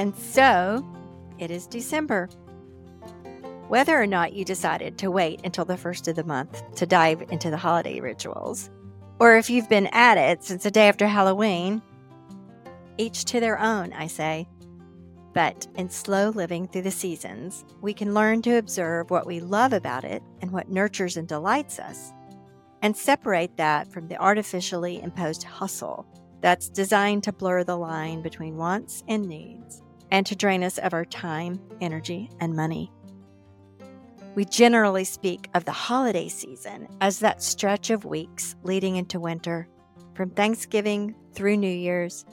And so it is December. Whether or not you decided to wait until the first of the month to dive into the holiday rituals, or if you've been at it since the day after Halloween, each to their own, I say. But in slow living through the seasons, we can learn to observe what we love about it and what nurtures and delights us, and separate that from the artificially imposed hustle that's designed to blur the line between wants and needs and to drain us of our time, energy, and money. We generally speak of the holiday season as that stretch of weeks leading into winter, from Thanksgiving through New Year's,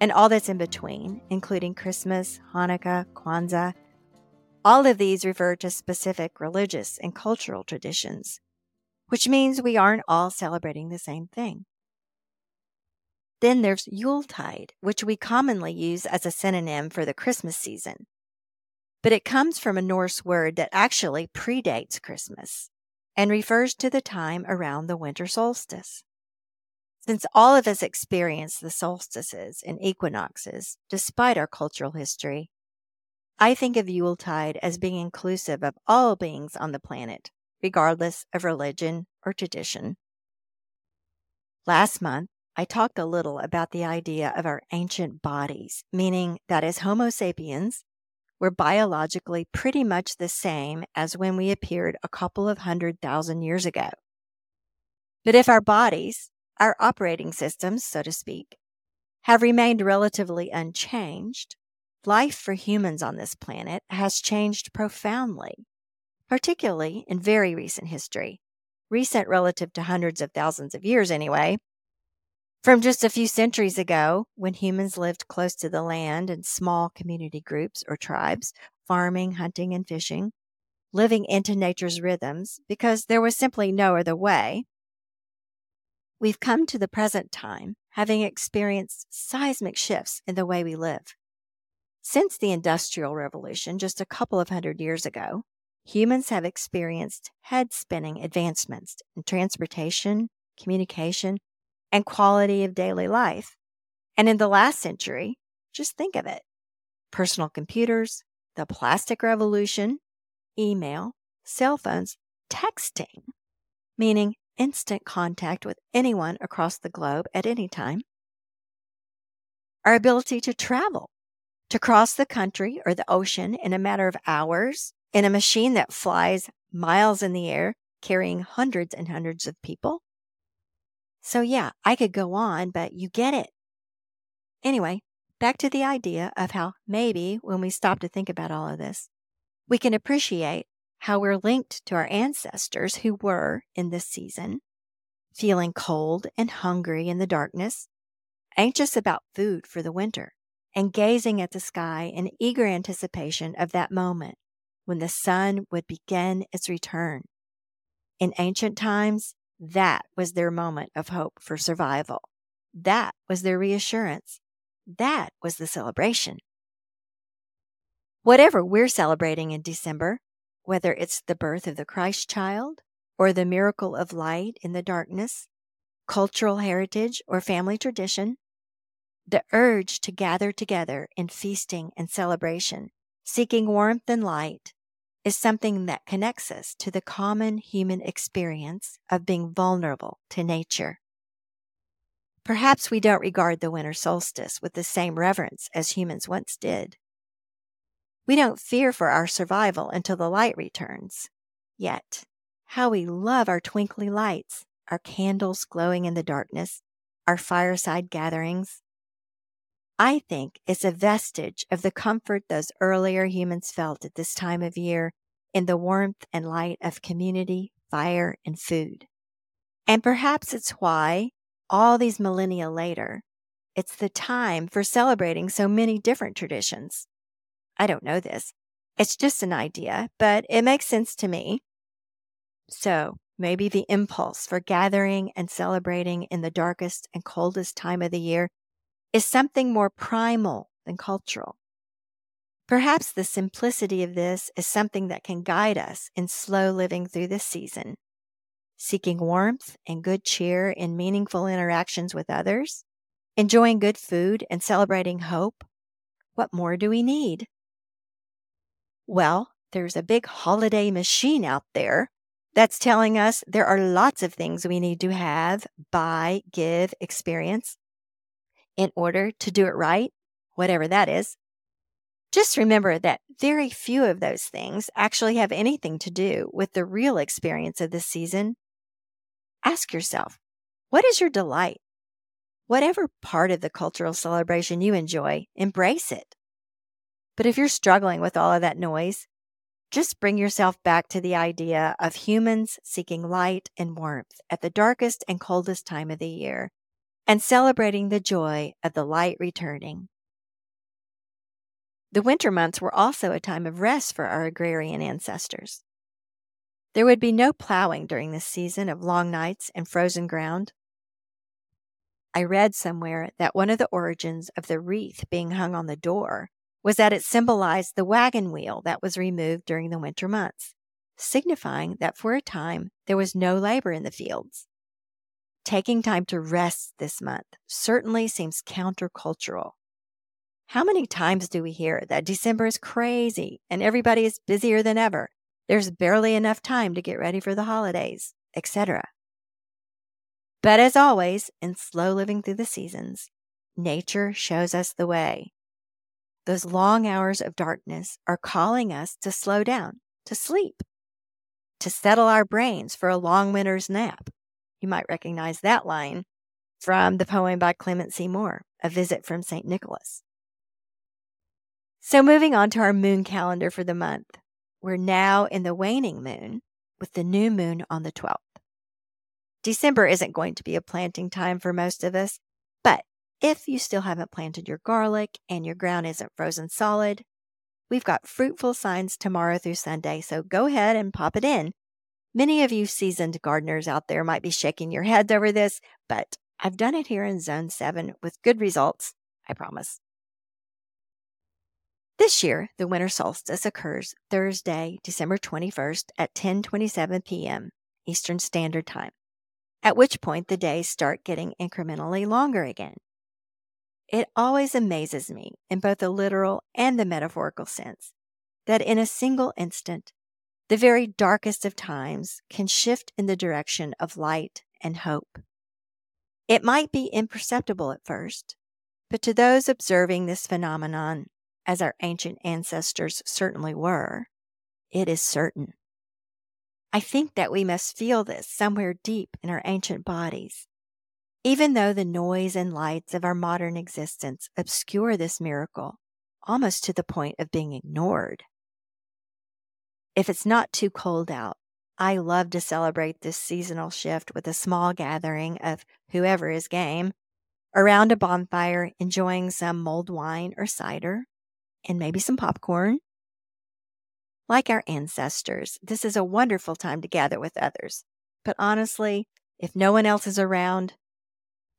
and all that's in between, including Christmas, Hanukkah, Kwanzaa. All of these refer to specific religious and cultural traditions, which means we aren't all celebrating the same thing. Then there's Yuletide, which we commonly use as a synonym for the Christmas season. But it comes from a Norse word that actually predates Christmas and refers to the time around the winter solstice. Since all of us experience the solstices and equinoxes, despite our cultural history, I think of Yuletide as being inclusive of all beings on the planet, regardless of religion or tradition. Last month, I talked a little about the idea of our ancient bodies, meaning that as Homo sapiens, we're biologically pretty much the same as when we appeared a couple of hundred thousand years ago. But if our bodies, our operating systems, so to speak, have remained relatively unchanged, life for humans on this planet has changed profoundly, particularly in very recent history, recent relative to hundreds of thousands of years anyway, from just a few centuries ago, when humans lived close to the land in small community groups or tribes, farming, hunting, and fishing, living into nature's rhythms because there was simply no other way, we've come to the present time having experienced seismic shifts in the way we live. Since the Industrial Revolution, just a couple of hundred years ago, humans have experienced head spinning advancements in transportation, communication, and quality of daily life. And in the last century, just think of it. Personal computers, the plastic revolution, email, cell phones, texting, meaning instant contact with anyone across the globe at any time, our ability to travel, to cross the country or the ocean in a matter of hours in a machine that flies miles in the air, carrying hundreds and hundreds of people, so, yeah, I could go on, but you get it. Anyway, back to the idea of how maybe when we stop to think about all of this, we can appreciate how we're linked to our ancestors who were, in this season, feeling cold and hungry in the darkness, anxious about food for the winter, and gazing at the sky in eager anticipation of that moment when the sun would begin its return. In ancient times, that was their moment of hope for survival. That was their reassurance. That was the celebration. Whatever we're celebrating in December, whether it's the birth of the Christ child or the miracle of light in the darkness, cultural heritage or family tradition, the urge to gather together in feasting and celebration, seeking warmth and light, is something that connects us to the common human experience of being vulnerable to nature. Perhaps we don't regard the winter solstice with the same reverence as humans once did. We don't fear for our survival until the light returns. Yet, how we love our twinkly lights, our candles glowing in the darkness, our fireside gatherings, I think is a vestige of the comfort those earlier humans felt at this time of year in the warmth and light of community, fire, and food. And perhaps it's why, all these millennia later, it's the time for celebrating so many different traditions. I don't know this. It's just an idea, but it makes sense to me. So, maybe the impulse for gathering and celebrating in the darkest and coldest time of the year is something more primal than cultural. Perhaps the simplicity of this is something that can guide us in slow living through this season, seeking warmth and good cheer in meaningful interactions with others, enjoying good food and celebrating hope, What more do we need? Well, there's a big holiday machine out there that's telling us there are lots of things we need to have, buy, give, experience in order to do it right, whatever that is. Just remember that very few of those things actually have anything to do with the real experience of this season. Ask yourself, what is your delight? Whatever part of the cultural celebration you enjoy, embrace it. But if you're struggling with all of that noise, just bring yourself back to the idea of humans seeking light and warmth at the darkest and coldest time of the year and celebrating the joy of the light returning. The winter months were also a time of rest for our agrarian ancestors. There would be no plowing during this season of long nights and frozen ground. I read somewhere that one of the origins of the wreath being hung on the door was that it symbolized the wagon wheel that was removed during the winter months, signifying that for a time there was no labor in the fields. Taking time to rest this month certainly seems countercultural how many times do we hear that December is crazy and everybody is busier than ever? There's barely enough time to get ready for the holidays, etc. But as always, in slow living through the seasons, nature shows us the way. Those long hours of darkness are calling us to slow down, to sleep, to settle our brains for a long winter's nap. You might recognize that line from the poem by Clement C. Moore, A Visit from St. Nicholas. So, moving on to our moon calendar for the month, we're now in the waning moon with the new moon on the 12th. December isn't going to be a planting time for most of us, but if you still haven't planted your garlic and your ground isn't frozen solid, we've got fruitful signs tomorrow through Sunday, so go ahead and pop it in. Many of you seasoned gardeners out there might be shaking your heads over this, but I've done it here in Zone 7 with good results, I promise. This year, the winter solstice occurs Thursday, December 21st at 10:27 p.m. Eastern Standard Time, at which point the days start getting incrementally longer again. It always amazes me, in both the literal and the metaphorical sense, that in a single instant, the very darkest of times can shift in the direction of light and hope. It might be imperceptible at first, but to those observing this phenomenon as our ancient ancestors certainly were, it is certain. I think that we must feel this somewhere deep in our ancient bodies. Even though the noise and lights of our modern existence obscure this miracle almost to the point of being ignored. If it's not too cold out, I love to celebrate this seasonal shift with a small gathering of whoever is game around a bonfire enjoying some mulled wine or cider and maybe some popcorn. Like our ancestors, this is a wonderful time to gather with others. But honestly, if no one else is around,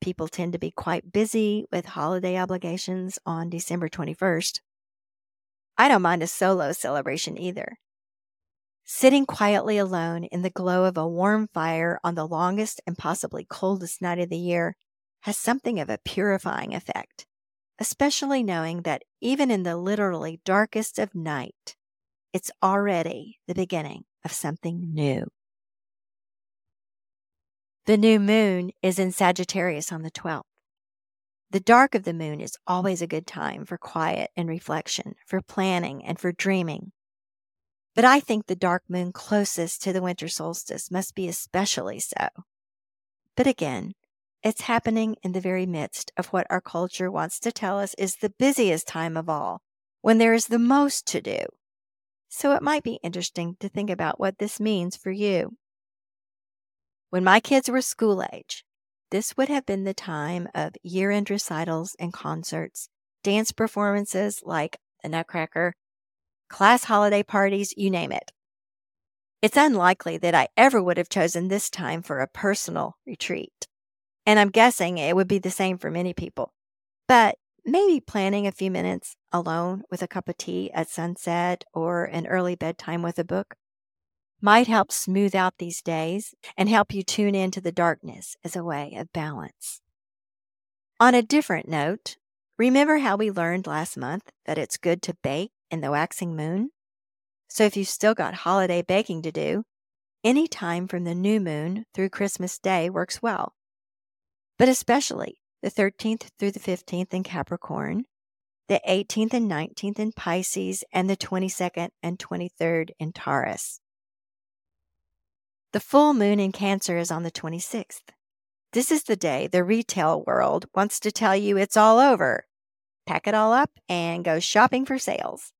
people tend to be quite busy with holiday obligations on December 21st. I don't mind a solo celebration either. Sitting quietly alone in the glow of a warm fire on the longest and possibly coldest night of the year has something of a purifying effect especially knowing that even in the literally darkest of night, it's already the beginning of something new. The new moon is in Sagittarius on the 12th. The dark of the moon is always a good time for quiet and reflection, for planning and for dreaming. But I think the dark moon closest to the winter solstice must be especially so. But again, it's happening in the very midst of what our culture wants to tell us is the busiest time of all, when there is the most to do. So it might be interesting to think about what this means for you. When my kids were school age, this would have been the time of year end recitals and concerts, dance performances like the Nutcracker, class holiday parties, you name it. It's unlikely that I ever would have chosen this time for a personal retreat. And I'm guessing it would be the same for many people. But maybe planning a few minutes alone with a cup of tea at sunset or an early bedtime with a book might help smooth out these days and help you tune into the darkness as a way of balance. On a different note, Remember how we learned last month that it's good to bake the waxing moon? So if you've still got holiday baking to do, any time from the new moon through Christmas Day works well. But especially the 13th through the 15th in Capricorn, the 18th and 19th in Pisces, and the 22nd and 23rd in Taurus. The full moon in Cancer is on the 26th. This is the day the retail world wants to tell you it's all over. Pack it all up and go shopping for sales.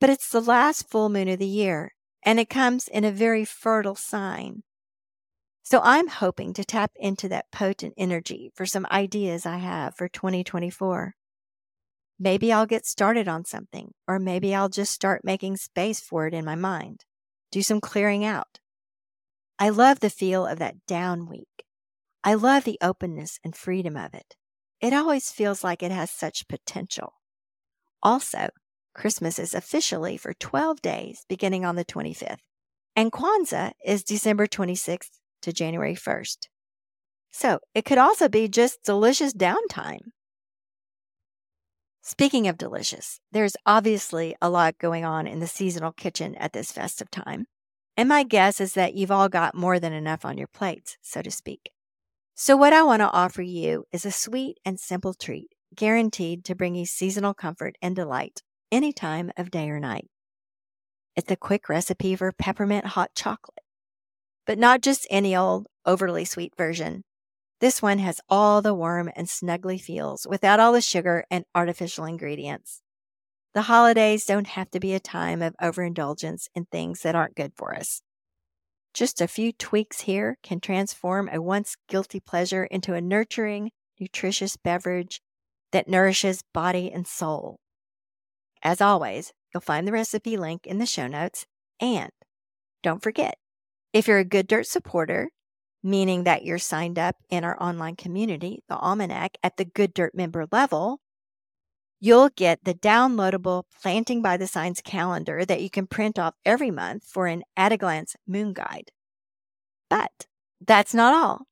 But it's the last full moon of the year, and it comes in a very fertile sign. So I'm hoping to tap into that potent energy for some ideas I have for 2024. Maybe I'll get started on something, or maybe I'll just start making space for it in my mind. Do some clearing out. I love the feel of that down week. I love the openness and freedom of it. It always feels like it has such potential. Also, Christmas is officially for 12 days beginning on the 25th, and Kwanzaa is December 26th to January 1st. So it could also be just delicious downtime. Speaking of delicious, there's obviously a lot going on in the seasonal kitchen at this festive time. And my guess is that you've all got more than enough on your plates, so to speak. So, what I want to offer you is a sweet and simple treat guaranteed to bring you seasonal comfort and delight any time of day or night. It's a quick recipe for peppermint hot chocolate, but not just any old overly sweet version. This one has all the warm and snuggly feels without all the sugar and artificial ingredients. The holidays don't have to be a time of overindulgence in things that aren't good for us. Just a few tweaks here can transform a once guilty pleasure into a nurturing, nutritious beverage that nourishes body and soul. As always, you'll find the recipe link in the show notes. And don't forget, if you're a Good Dirt supporter, meaning that you're signed up in our online community, the Almanac, at the Good Dirt member level, you'll get the downloadable Planting by the Signs calendar that you can print off every month for an at a glance moon guide. But that's not all.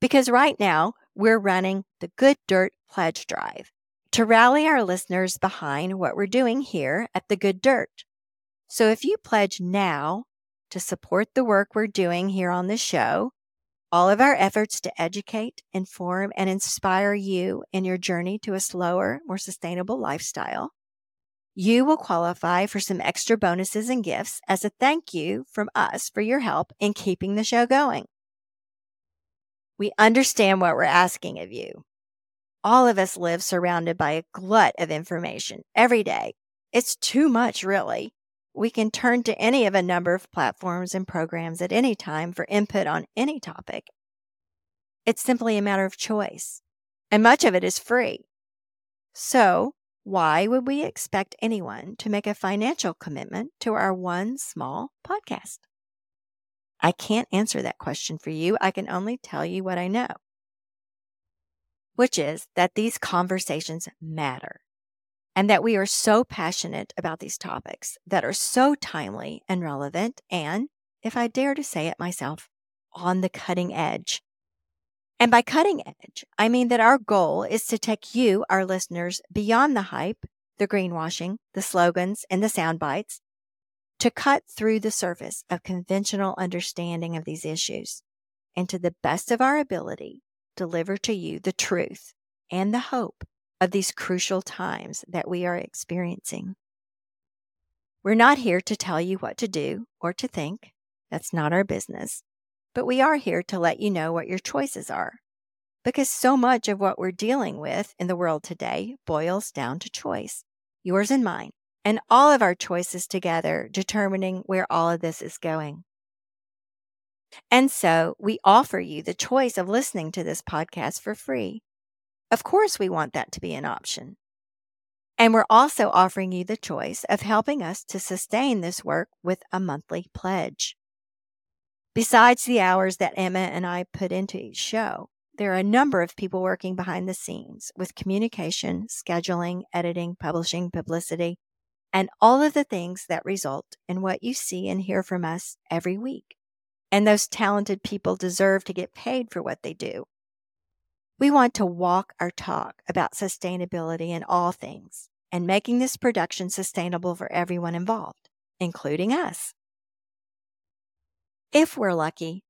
Because right now, we're running the Good Dirt Pledge Drive to rally our listeners behind what we're doing here at the Good Dirt. So if you pledge now to support the work we're doing here on the show, all of our efforts to educate, inform, and inspire you in your journey to a slower, more sustainable lifestyle. You will qualify for some extra bonuses and gifts as a thank you from us for your help in keeping the show going. We understand what we're asking of you. All of us live surrounded by a glut of information every day. It's too much, really. We can turn to any of a number of platforms and programs at any time for input on any topic. It's simply a matter of choice, and much of it is free. So, why would we expect anyone to make a financial commitment to our one small podcast? I can't answer that question for you. I can only tell you what I know, which is that these conversations matter and that we are so passionate about these topics that are so timely and relevant, and, if I dare to say it myself, on the cutting edge. And by cutting edge, I mean that our goal is to take you, our listeners, beyond the hype, the greenwashing, the slogans, and the sound bites, to cut through the surface of conventional understanding of these issues, and to the best of our ability, deliver to you the truth and the hope of these crucial times that we are experiencing. We're not here to tell you what to do or to think. That's not our business. But we are here to let you know what your choices are. Because so much of what we're dealing with in the world today boils down to choice, yours and mine, and all of our choices together determining where all of this is going. And so we offer you the choice of listening to this podcast for free. Of course, we want that to be an option. And we're also offering you the choice of helping us to sustain this work with a monthly pledge. Besides the hours that Emma and I put into each show, there are a number of people working behind the scenes with communication, scheduling, editing, publishing, publicity, and all of the things that result in what you see and hear from us every week. And those talented people deserve to get paid for what they do. We want to walk our talk about sustainability in all things and making this production sustainable for everyone involved, including us. If we're lucky,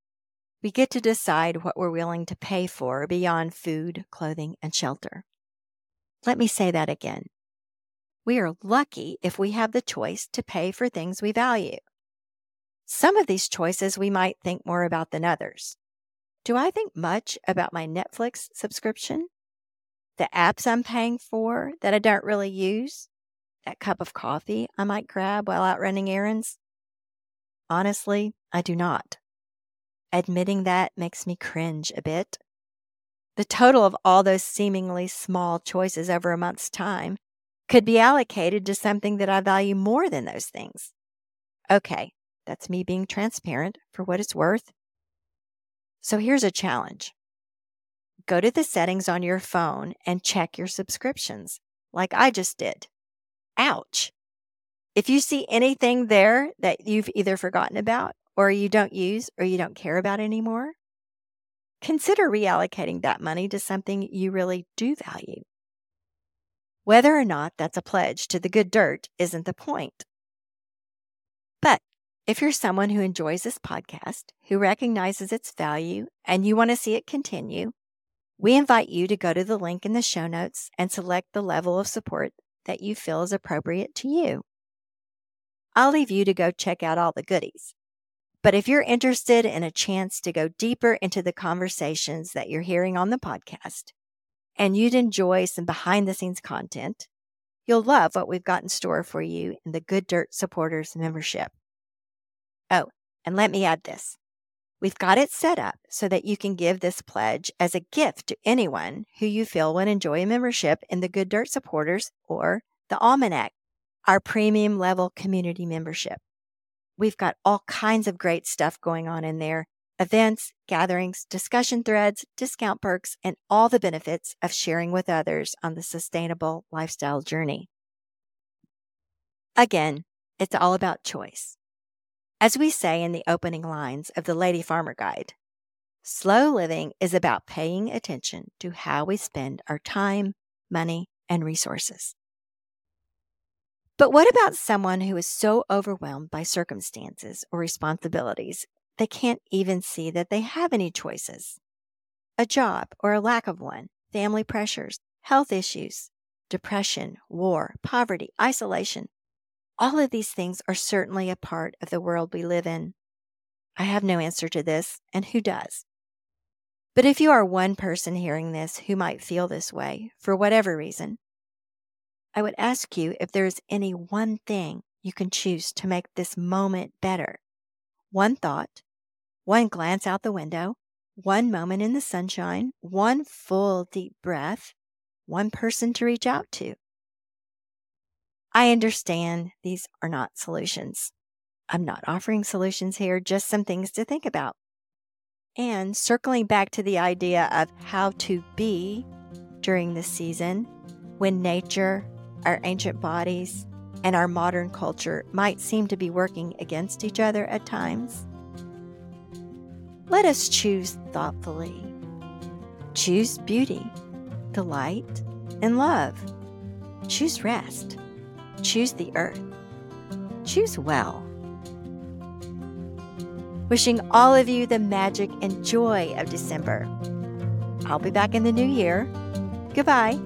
we get to decide what we're willing to pay for beyond food, clothing, and shelter. Let me say that again. We are lucky if we have the choice to pay for things we value. Some of these choices we might think more about than others. Do I think much about my Netflix subscription? The apps I'm paying for that I don't really use? That cup of coffee I might grab while out running errands? Honestly, I do not. Admitting that makes me cringe a bit. The total of all those seemingly small choices over a month's time could be allocated to something that I value more than those things. Okay, that's me being transparent for what it's worth. So here's a challenge go to the settings on your phone and check your subscriptions, like I just did. Ouch. If you see anything there that you've either forgotten about or you don't use or you don't care about anymore, consider reallocating that money to something you really do value. Whether or not that's a pledge to the good dirt isn't the point. If you're someone who enjoys this podcast, who recognizes its value, and you want to see it continue, we invite you to go to the link in the show notes and select the level of support that you feel is appropriate to you. I'll leave you to go check out all the goodies. But if you're interested in a chance to go deeper into the conversations that you're hearing on the podcast, and you'd enjoy some behind the scenes content, you'll love what we've got in store for you in the Good Dirt Supporters membership. Oh, and let me add this. We've got it set up so that you can give this pledge as a gift to anyone who you feel would enjoy a membership in the Good Dirt Supporters or the Almanac, our premium level community membership. We've got all kinds of great stuff going on in there events, gatherings, discussion threads, discount perks, and all the benefits of sharing with others on the sustainable lifestyle journey. Again, it's all about choice. As we say in the opening lines of the Lady Farmer Guide, slow living is about paying attention to how we spend our time, money, and resources. But what about someone who is so overwhelmed by circumstances or responsibilities they can't even see that they have any choices? A job or a lack of one, family pressures, health issues, depression, war, poverty, isolation, all of these things are certainly a part of the world we live in. I have no answer to this, and who does? But if you are one person hearing this who might feel this way, for whatever reason, I would ask you if there is any one thing you can choose to make this moment better. One thought, one glance out the window, one moment in the sunshine, one full deep breath, one person to reach out to. I understand these are not solutions. I'm not offering solutions here, just some things to think about. And circling back to the idea of how to be during this season, when nature, our ancient bodies, and our modern culture might seem to be working against each other at times, let us choose thoughtfully. Choose beauty, delight, and love. Choose rest. Choose the earth. Choose well. Wishing all of you the magic and joy of December. I'll be back in the new year. Goodbye.